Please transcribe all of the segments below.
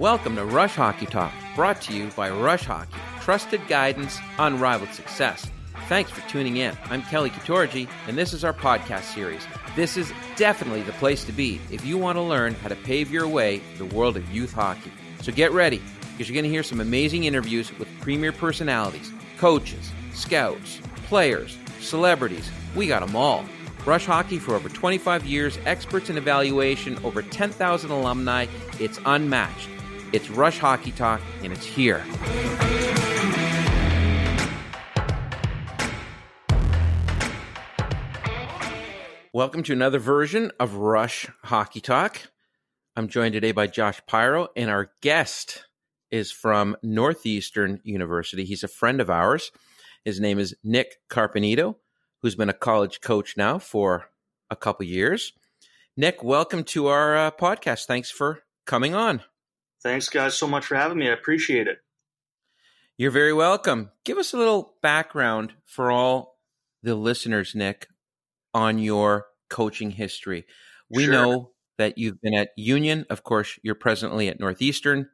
Welcome to Rush Hockey Talk, brought to you by Rush Hockey, trusted guidance, unrivaled success. Thanks for tuning in. I'm Kelly Katorji, and this is our podcast series. This is definitely the place to be if you want to learn how to pave your way the world of youth hockey. So get ready, because you're going to hear some amazing interviews with premier personalities, coaches, scouts, players, celebrities. We got them all. Rush Hockey for over 25 years, experts in evaluation, over 10,000 alumni. It's unmatched. It's Rush Hockey Talk, and it's here. Welcome to another version of Rush Hockey Talk. I'm joined today by Josh Pyro, and our guest is from Northeastern University. He's a friend of ours. His name is Nick Carpinito, who's been a college coach now for a couple years. Nick, welcome to our uh, podcast. Thanks for coming on. Thanks, guys, so much for having me. I appreciate it. You're very welcome. Give us a little background for all the listeners, Nick, on your coaching history. We Sure. know that you've been at Union. Of course, you're presently at Northeastern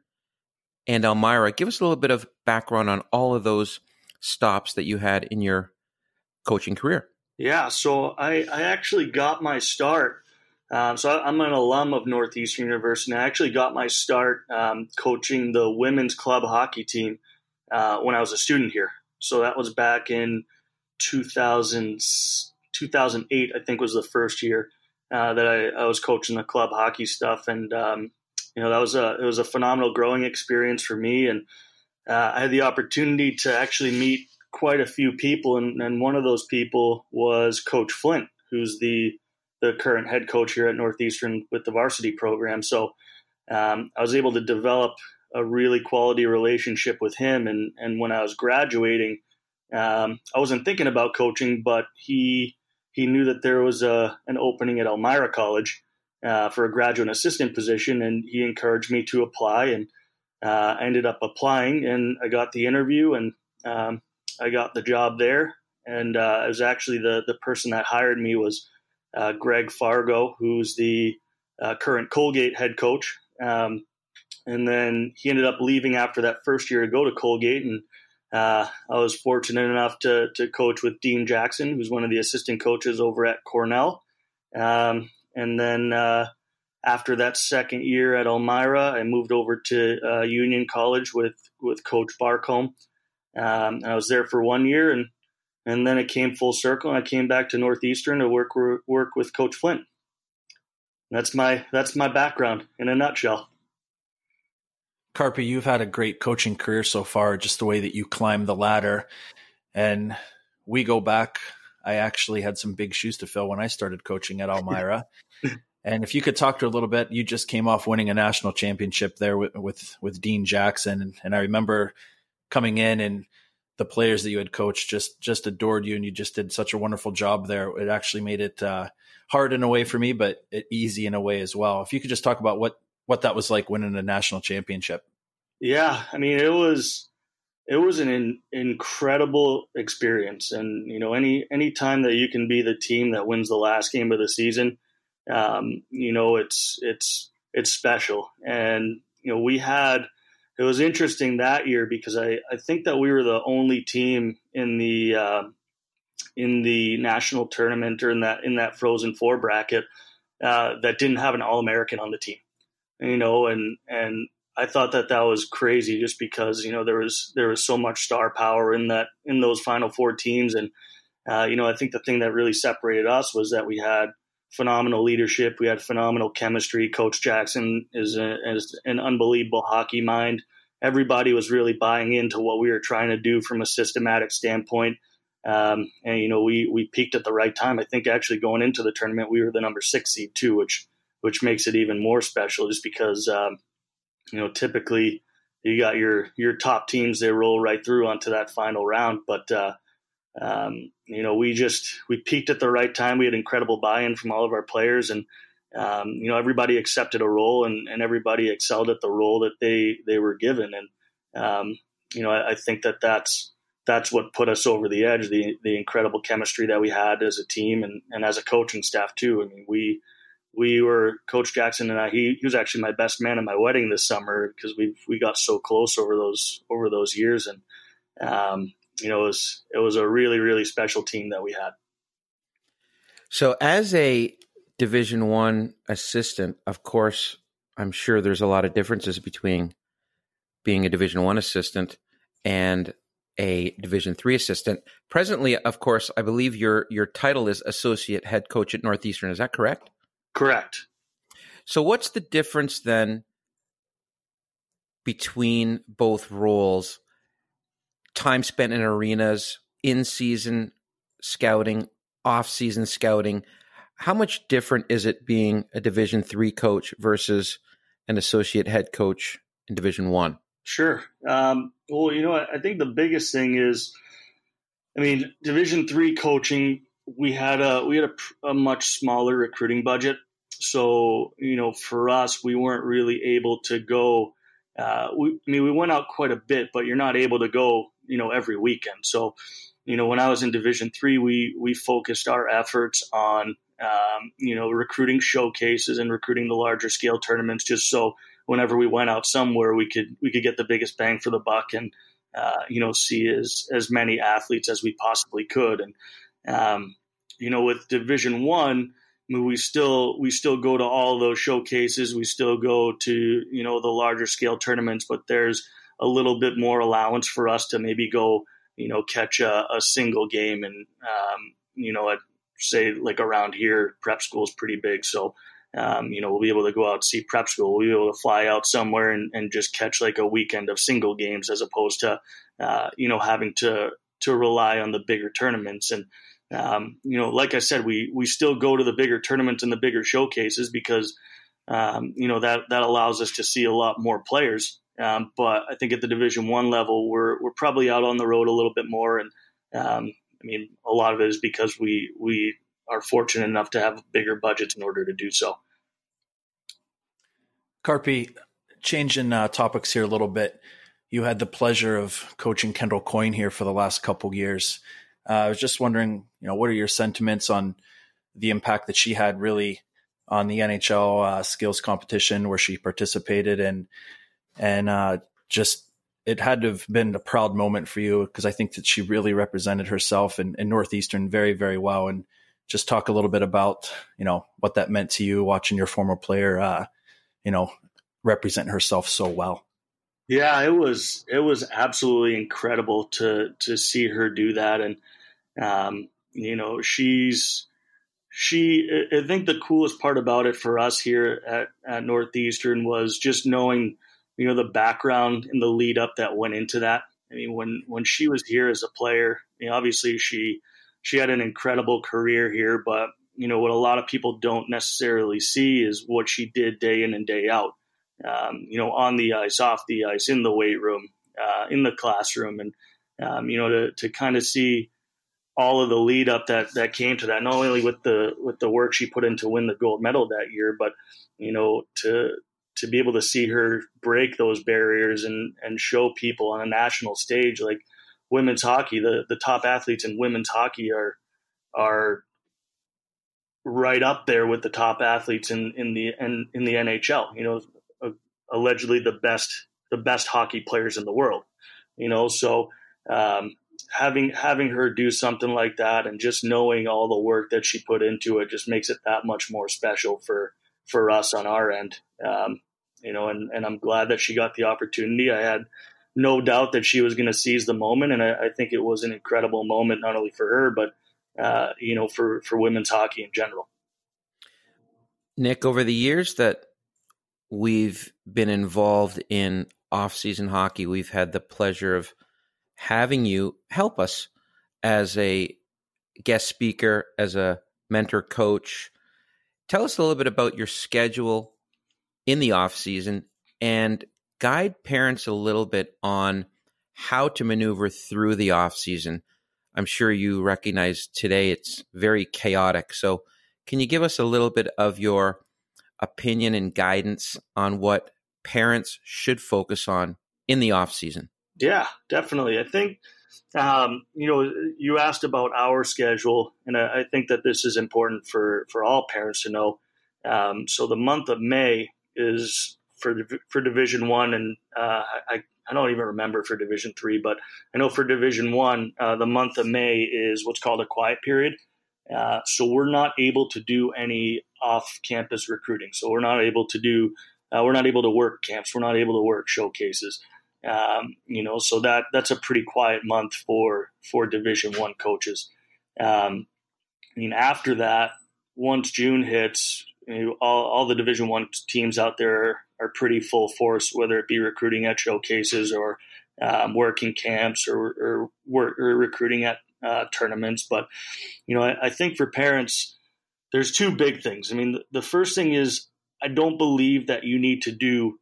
and Elmira. Give us a little bit of background on all of those stops that you had in your coaching career. Yeah, so I, I actually got my start. Um, so I'm an alum of Northeastern University. and I actually got my start um, coaching the women's club hockey team uh, when I was a student here. So that was back in 2000, 2008, I think was the first year uh, that I, I was coaching the club hockey stuff. And, um, you know, that was a, it was a phenomenal growing experience for me. And uh, I had the opportunity to actually meet quite a few people, and, and one of those people was Coach Flint, who's the the current head coach here at Northeastern with the varsity program. So um, I was able to develop a really quality relationship with him, and and when I was graduating, um, I wasn't thinking about coaching, but he he knew that there was a an opening at Elmira College uh, for a graduate assistant position, and he encouraged me to apply, and uh, I ended up applying, and I got the interview, and um, I got the job there, and uh, it was actually the the person that hired me was uh, Greg Fargo, who's the uh, current Colgate head coach. Um, and then he ended up leaving after that first year to go to Colgate, and uh, I was fortunate enough to to coach with Dean Jackson, who's one of the assistant coaches over at Cornell. Um, and then uh, after that second year at Elmira, I moved over to uh, Union College with with Coach Barcomb. Um, and I was there for one year, and and then it came full circle, and I came back to Northeastern to work work with Coach Flint. That's my that's my background in a nutshell. Carpe, you've had a great coaching career so far, just the way that you climb the ladder. And we go back. I actually had some big shoes to fill when I started coaching at Elmira. and if you could talk to a little bit, you just came off winning a national championship there with with, with Dean Jackson, and, and I remember coming in and the players that you had coached just just adored you, and you just did such a wonderful job there. It actually made it uh, hard in a way for me, but it easy in a way as well. If you could just talk about what what that was like winning a national championship. Yeah, I mean it was it was an in, incredible experience, and you know any any time that you can be the team that wins the last game of the season, um, you know it's it's it's special. And you know we had it was interesting that year because I I think that we were the only team in the uh, in the national tournament or in that in that Frozen Four bracket uh, that didn't have an All American on the team. You know, and and I thought that that was crazy just because you know there was there was so much star power in that in those final four teams. And uh, you know I think the thing that really separated us was that we had phenomenal leadership. We had phenomenal chemistry. Coach Jackson is, a, is an unbelievable hockey mind everybody was really buying into what we were trying to do from a systematic standpoint um, and you know we we peaked at the right time I think actually going into the tournament we were the number six seed too which which makes it even more special just because um, you know, typically you got your your top teams they roll right through onto that final round. But uh, um, you know, we just we peaked at the right time. We had incredible buy-in from all of our players, and um, you know, everybody accepted a role, and, and everybody excelled at the role that they they were given. And um, you know, I, I think that that's that's what put us over the edge. The the incredible chemistry that we had as a team and, and as a coaching staff too. I mean, we we were Coach Jackson and I. He, he was actually my best man at my wedding this summer because we we got so close over those over those years, and um, you know it was it was a really really special team that we had. So, as a Division One assistant, of course, I'm sure there's a lot of differences between being a Division One assistant and a Division Three assistant. Presently, of course, I believe your your title is associate head coach at Northeastern. Is that correct? Correct. So, what's the difference then between both roles? Time spent in arenas, in season scouting, off season scouting. How much different is it being a Division three coach versus an associate head coach in Division one? Sure. Um, well, you know, I think the biggest thing is, I mean, Division three coaching. We had a we had a, a much smaller recruiting budget, so you know, for us, we weren't really able to go. Uh, we, I mean, we went out quite a bit, but you're not able to go, you know, every weekend. So, you know, when I was in Division three, we we focused our efforts on, um, you know, recruiting showcases and recruiting the larger scale tournaments, just so whenever we went out somewhere, we could we could get the biggest bang for the buck and uh, you know see as as many athletes as we possibly could. And um, you know, with Division One, I mean, we still we still go to all those showcases. We still go to you know the larger scale tournaments, but there's a little bit more allowance for us to maybe go you know catch a, a single game and um, you know at say like around here prep school is pretty big so um, you know, we'll be able to go out see prep school. We'll be able to fly out somewhere and, and just catch like a weekend of single games as opposed to, uh, you know, having to to rely on the bigger tournaments. And um, you know, like I said, we we still go to the bigger tournaments and the bigger showcases because um, you know that that allows us to see a lot more players. Um, but I think at the Division One level, we're we're probably out on the road a little bit more. And um, I mean, a lot of it is because we we are fortunate enough to have bigger budgets in order to do so. Carpe, changing uh, topics here a little bit. You had the pleasure of coaching Kendall Coyne here for the last couple years. Uh, I was just wondering, you know, what are your sentiments on the impact that she had really on the NHL uh, skills competition where she participated and and uh, just it had to have been a proud moment for you because I think that she really represented herself in, in Northeastern very very well and just talk a little bit about you know what that meant to you watching your former player uh, you know, represent herself so well. Yeah, it was it was absolutely incredible to to see her do that, and um, you know, she's she. I think the coolest part about it for us here at at Northeastern was just knowing you know the background and the lead up that went into that. I mean, when when she was here as a player, you know, obviously she she had an incredible career here, but you know what a lot of people don't necessarily see is what she did day in and day out. Um, you know, on the ice, off the ice, in the weight room, uh, in the classroom, and um, you know to to kind of see all of the lead up that that came to that. Not only with the with the work she put in to win the gold medal that year, but you know to to be able to see her break those barriers and and show people on a national stage like women's hockey the the top athletes in women's hockey are are right up there with the top athletes in, in the in, in the NHL. You know, uh, allegedly the best the best hockey players in the world. You know, so um, having having her do something like that and just knowing all the work that she put into it just makes it that much more special for for us on our end. Um, you know, and, and I'm glad that she got the opportunity. I had no doubt that she was going to seize the moment, and I, I think it was an incredible moment not only for her but uh, you know, for for women's hockey in general. Nick, over the years that we've been involved in off-season hockey, we've had the pleasure of having you help us as a guest speaker, as a mentor coach. Tell us a little bit about your schedule in the off season and guide parents a little bit on how to maneuver through the off season I'm sure you recognize today it's very chaotic. So, can you give us a little bit of your opinion and guidance on what parents should focus on in the off season? Yeah, definitely. I think um, you know you asked about our schedule, and I, I, think that this is important for for all parents to know. Um, so the month of May is for for Division One, and uh, I I don't even remember for Division Three, but I know for Division One, uh, the month of May is what's called a quiet period. Uh, so we're not able to do any off-campus recruiting. So we're not able to do uh, we're not able to work camps. We're not able to work showcases. Um, you know, so that that's a pretty quiet month for for Division One coaches. Um, I mean, after that, once June hits, you know, all, all the Division One teams out there are pretty full force, whether it be recruiting at showcases or um, working camps or, or, or recruiting at uh, tournaments. But you know, I, I, think for parents, there's two big things. I mean, the, the first thing is I don't believe that you need to do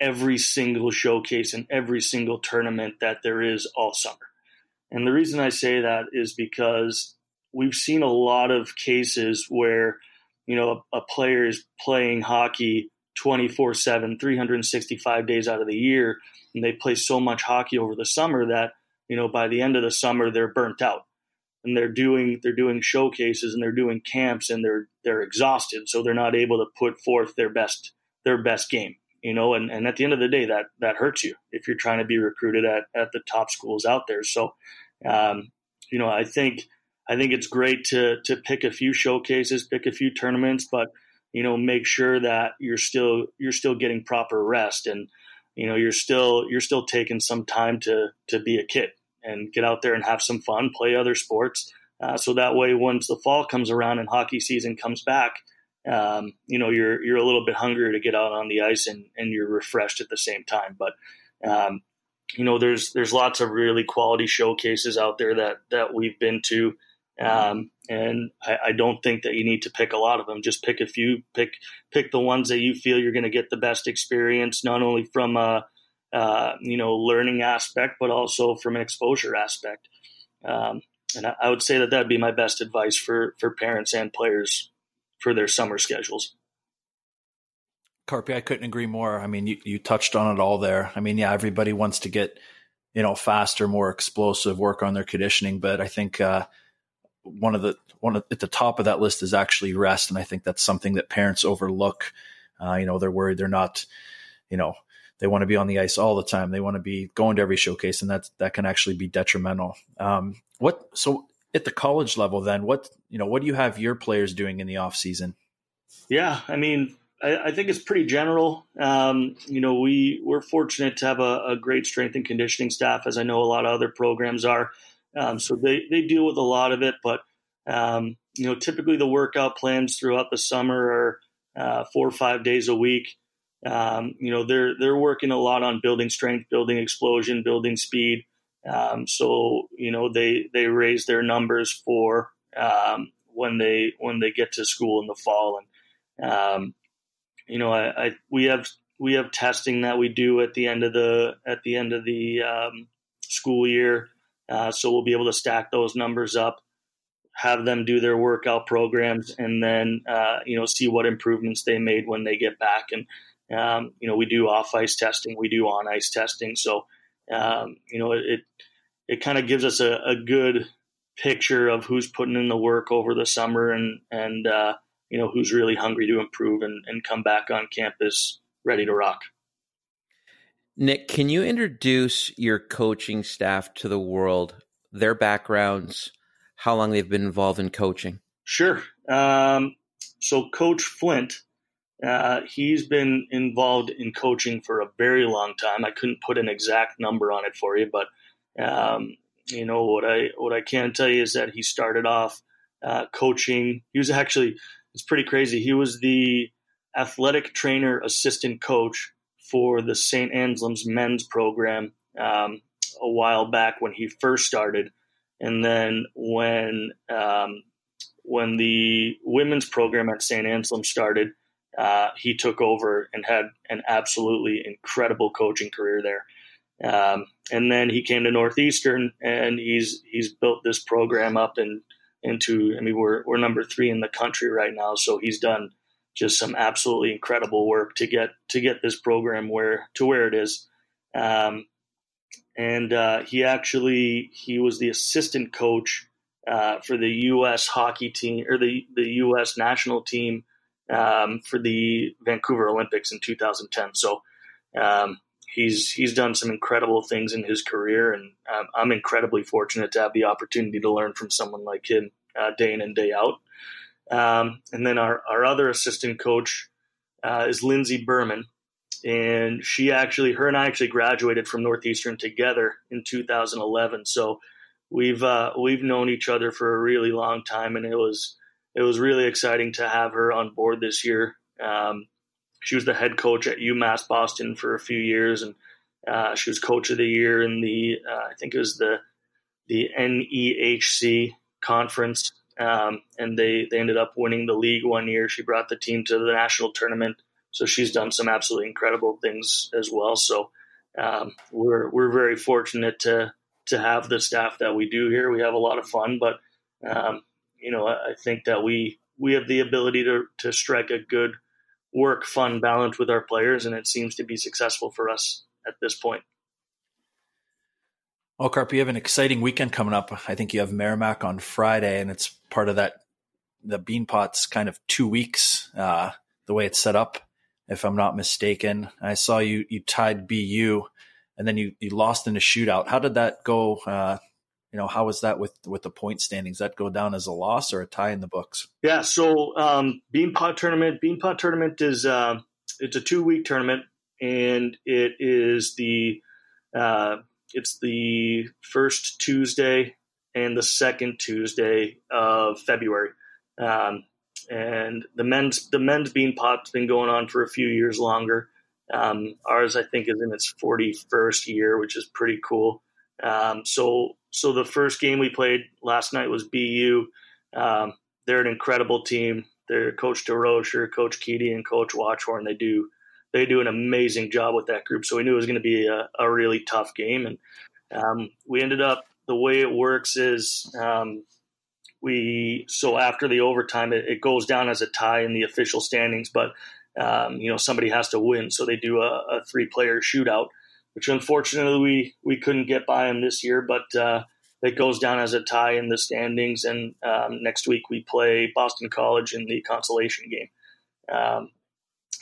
every single showcase and every single tournament that there is all summer. And the reason I say that is because we've seen a lot of cases where, you know, a, a player is playing hockey 24 7, 365 days out of the year, and they play so much hockey over the summer that, you know, by the end of the summer, they're burnt out. And they're doing they're doing showcases and they're doing camps and they're they're exhausted, so they're not able to put forth their best their best game you know, and, and at the end of the day, that that hurts you if you're trying to be recruited at, at the top schools out there. So, um, you know, I think I think it's great to to pick a few showcases, pick a few tournaments, but you know, make sure that you're still you're still getting proper rest and you know you're still you're still taking some time to to be a kid and get out there and have some fun, play other sports. Uh, so that way, once the fall comes around and hockey season comes back, um, you know you're you're a little bit hungrier to get out on the ice and and you're refreshed at the same time. But um, you know there's there's lots of really quality showcases out there that that we've been to. Um, and I, I, don't think that you need to pick a lot of them. Just pick a few. Pick pick the ones that you feel you're going to get the best experience, not only from a uh, you know learning aspect, but also from an exposure aspect. Um, and I, I, would say that that'd be my best advice for for parents and players for their summer schedules. Carpy, I couldn't agree more. I mean, you, you touched on it all there. I mean, yeah, everybody wants to get, you know, faster, more explosive, work on their conditioning. But I think uh, one of the one of, at the top of that list is actually rest, and I think that's something that parents overlook. Uh, you know, they're worried they're not, you know, they want to be on the ice all the time. They want to be going to every showcase, and that that can actually be detrimental. Um, what so at the college level then what you know what do you have your players doing in the off season yeah i mean i, I think it's pretty general um, you know we we're fortunate to have a, a, great strength and conditioning staff as i know a lot of other programs are um, so they, they deal with a lot of it but um, you know typically the workout plans throughout the summer are uh, four or five days a week. Um, you know they're they're working a lot on building strength building explosion building speed. Um, so you know they they raise their numbers for um, when they when they get to school in the fall, and um, you know I, I, we have we have testing that we do at the end of the at the end of the school year, uh, so we'll be able to stack those numbers up, have them do their workout programs, and then uh, you know see what improvements they made when they get back, and um, you know we do off ice testing, we do on ice testing, so um, you know, it it kind of gives us a, a, good picture of who's putting in the work over the summer and and uh, you know who's really hungry to improve and, and come back on campus ready to rock. Nick, can you introduce your coaching staff to the world, their backgrounds, how long they've been involved in coaching? Sure. Um, so, Coach Flint uh, he's been involved in coaching for a very long time. I couldn't put an exact number on it for you, but um, you know what I what I can tell you is that he started off uh, coaching. He was actually it's pretty crazy. He was the athletic trainer assistant coach for the St. Anselm's men's program um, a while back when he first started, and then when um, when the women's program at St. Anselm started uh, he took over and had an absolutely incredible coaching career there. Um, and then he came to Northeastern, and he's he's built this program up and into. I mean, we're we're number three in the country right now, so he's done just some absolutely incredible work to get to get this program where to where it is. Um, and uh, he actually he was the assistant coach uh, for the U.S. hockey team or the the U.S. national team um, for the Vancouver Olympics in 2010. So um, he's he's done some incredible things in his career, and um, I'm incredibly fortunate to have the opportunity to learn from someone like him uh, day in and day out. Um, and then our, our other assistant coach uh, is Lindsay Berman, and she actually her and I actually graduated from Northeastern together in 2011. So we've uh, we've known each other for a really long time, and it was it was really exciting to have her on board this year. Um, she was the head coach at UMass Boston for a few years, and uh, she was coach of the year in the uh, I think it was the the NEHC conference, um, and they they ended up winning the league one year. She brought the team to the national tournament, so she's done some absolutely incredible things as well. So um, we're we're very fortunate to to have the staff that we do here. We have a lot of fun, but um, you know I, I think that we we have the ability to to strike a good work fun balance with our players, and it seems to be successful for us at this point. Well, Carp, you have an exciting weekend coming up. I think you have Merrimack on Friday, and it's part of that the Beanpot's kind of two weeks, uh, the way it's set up, if I'm not mistaken. I saw you you tied BU, and then you you lost in a shootout. How did that go? Uh, you know, how was that with with the point standings? That go down as a loss or a tie in the books? Yeah, so um, Beanpot tournament. Beanpot tournament is uh, it's a two week tournament, and it is the uh, it's the first Tuesday and the second Tuesday of February. Um, and the men's the men's Beanpot's been going on for a few years longer. Um, ours, I think, is in its 41st year, which is pretty cool. Um, so so the first game we played last night was BU. Um, they're an incredible team. They're Coach Durocher, Coach Keaty, and Coach Watchorn. They do they do an amazing job with that group. So we knew it was going to be a, a, really tough game, and um, we ended up. The way it works is um, we so after the overtime, it, it, goes down as a tie in the official standings, but um, you know somebody has to win, so they do a, a three player shootout which unfortunately we, we couldn't get by them this year, but uh, it goes down as a tie in the standings. And um, next week we play Boston College in the consolation game.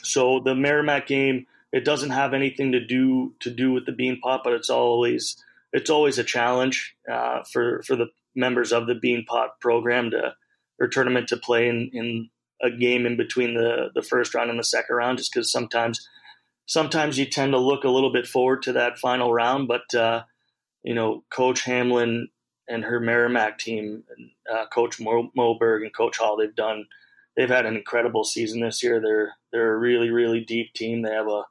So the Merrimack game, it doesn't have anything to do to do with the Beanpot, but it's always it's always a challenge uh, for for the members of the Beanpot program to or tournament to play in, in a game in between the the first round and the second round, just because sometimes sometimes you tend to look a little bit forward to that final round, but uh, you know, Coach Hamlen and her Merrimack team, uh, Coach Mo- Moberg and Coach Hall, they've done, they've had an incredible season this year. They're they're a really really deep team. They have a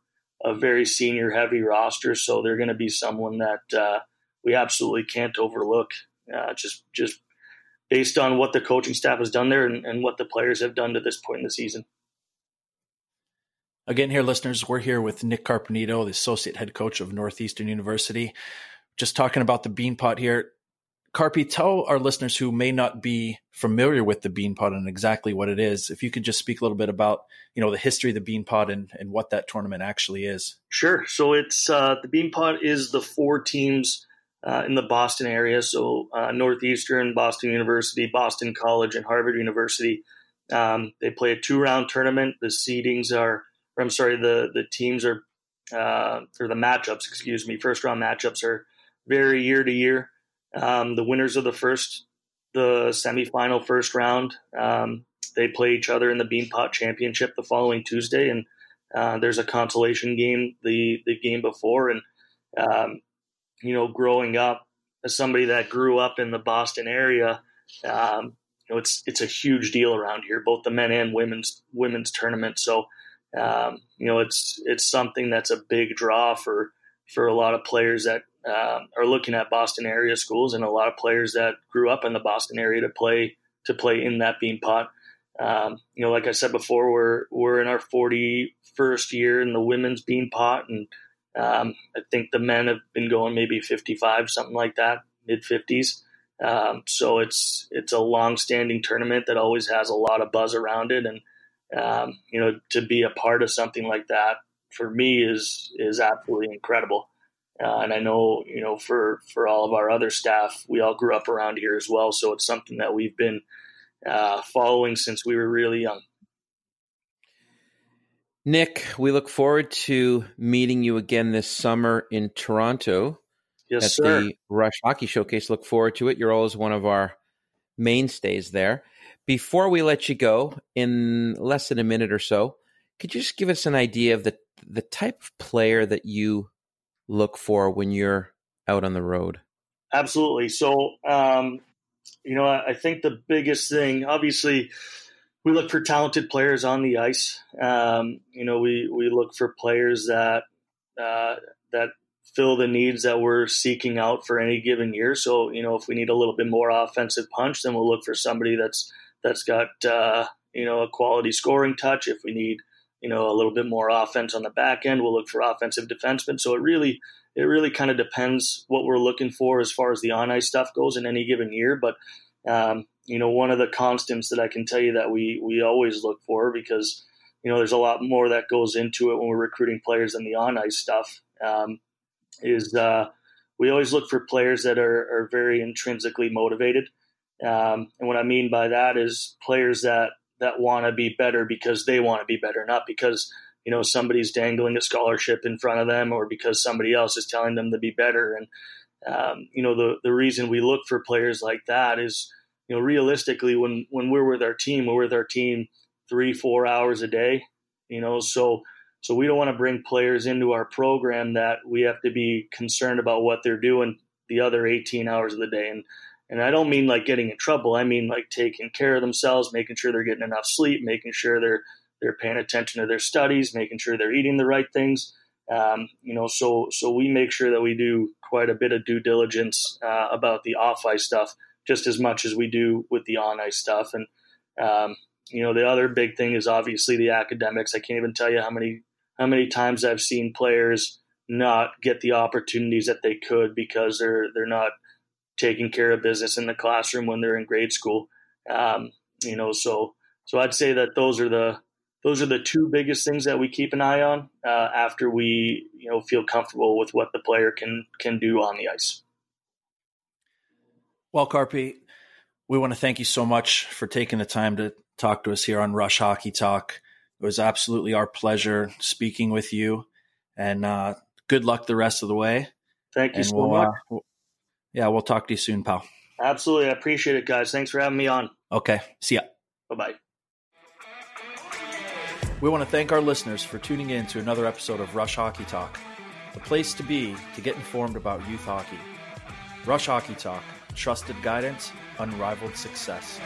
a very senior heavy roster, so they're going to be someone that uh, we absolutely can't overlook. Uh, just just based on what the coaching staff has done there and, and what the players have done to this point in the season. Again, here, listeners, we're here with Nick Carpinito, the associate head coach of Northeastern University. Just talking about the Beanpot here. Carpy, tell our listeners who may not be familiar with the Beanpot and exactly what it is, if you could just speak a little bit about, you know, the history of the Beanpot and, and what that tournament actually is. Sure. So it's uh, the Beanpot is the four teams uh, in the Boston area. So uh, Northeastern, Boston University, Boston College, and Harvard University. Um, they play a two round tournament. The seedings are I'm sorry, the the teams are uh, or the matchups, excuse me, first round matchups are very year to year. Um, the winners of the first, the semifinal first round, um, they play each other in the Beanpot Championship the following Tuesday, and uh, there's a consolation game the the game before. And um, you know, growing up as somebody that grew up in the Boston area, um, you know, it's it's a huge deal around here, both the men and women's women's tournament. So um, you know, it's it's something that's a big draw for for a lot of players that um, are looking at Boston area schools, and a lot of players that grew up in the Boston area to play to play in that Beanpot. Um, you know, like I said before, we're we're in our 41st year in the women's Beanpot, and um, I think the men have been going maybe 55, something like that, mid 50s. Um, so it's it's a long standing tournament that always has a lot of buzz around it, and um, you know, to be a part of something like that for me is is absolutely incredible. Uh, and I know, you know, for for all of our other staff, we all grew up around here as well, so it's something that we've been uh, following since we were really young. Nick, we look forward to meeting you again this summer in Toronto yes, at sir. the Rush Hockey Showcase. Look forward to it. You're always one of our mainstays there. Before we let you go, in less than a minute or so, could you just give us an idea of the the type of player that you look for when you're out on the road? Absolutely. So, um, you know, I, I think the biggest thing, obviously, we look for talented players on the ice. Um, you know, we we look for players that uh, that fill the needs that we're seeking out for any given year. So, you know, if we need a little bit more offensive punch, then we'll look for somebody that's that's got uh, you know a quality scoring touch. If we need you know a little bit more offense on the back end, we'll look for offensive defensemen. So it really it really kind of depends what we're looking for as far as the on ice stuff goes in any given year. But um, you know, one of the constants that I can tell you that we we always look for because you know there's a lot more that goes into it when we're recruiting players than the on ice stuff. Um, is uh, we always look for players that are, are very intrinsically motivated, um, and what I mean by that is players that that want to be better because they want to be better, not because you know somebody's dangling a scholarship in front of them or because somebody else is telling them to be better. And um, you know the the reason we look for players like that is you know, realistically, when when we're with our team, we're with our team three, four hours a day. You know, so so we don't want to bring players into our program that we have to be concerned about what they're doing the other 18 hours of the day. And and I don't mean like getting in trouble. I mean like taking care of themselves, making sure they're getting enough sleep, making sure they're they're paying attention to their studies, making sure they're eating the right things. Um, you know, so so we make sure that we do quite a bit of due diligence uh, about the off ice stuff just as much as we do with the on ice stuff. And um, you know, the other big thing is obviously the academics. I can't even tell you how many how many times I've seen players not get the opportunities that they could because they're they're not taking care of business in the classroom when they're in grade school. Um, you know, so so I'd say that those are the those are the two biggest things that we keep an eye on uh, after we you know feel comfortable with what the player can can do on the ice. Well, Carpy, we want to thank you so much for taking the time to talk to us here on Rush Hockey Talk. It was absolutely our pleasure speaking with you, and uh, good luck the rest of the way. Thank you and so we'll, much. Uh, yeah, we'll talk to you soon, pal. Absolutely, I appreciate it, guys. Thanks for having me on. Okay, see ya. Bye bye. We want to thank our listeners for tuning in to another episode of Rush Hockey Talk, the place to be to get informed about youth hockey. Rush Hockey Talk trusted guidance, unrivaled success.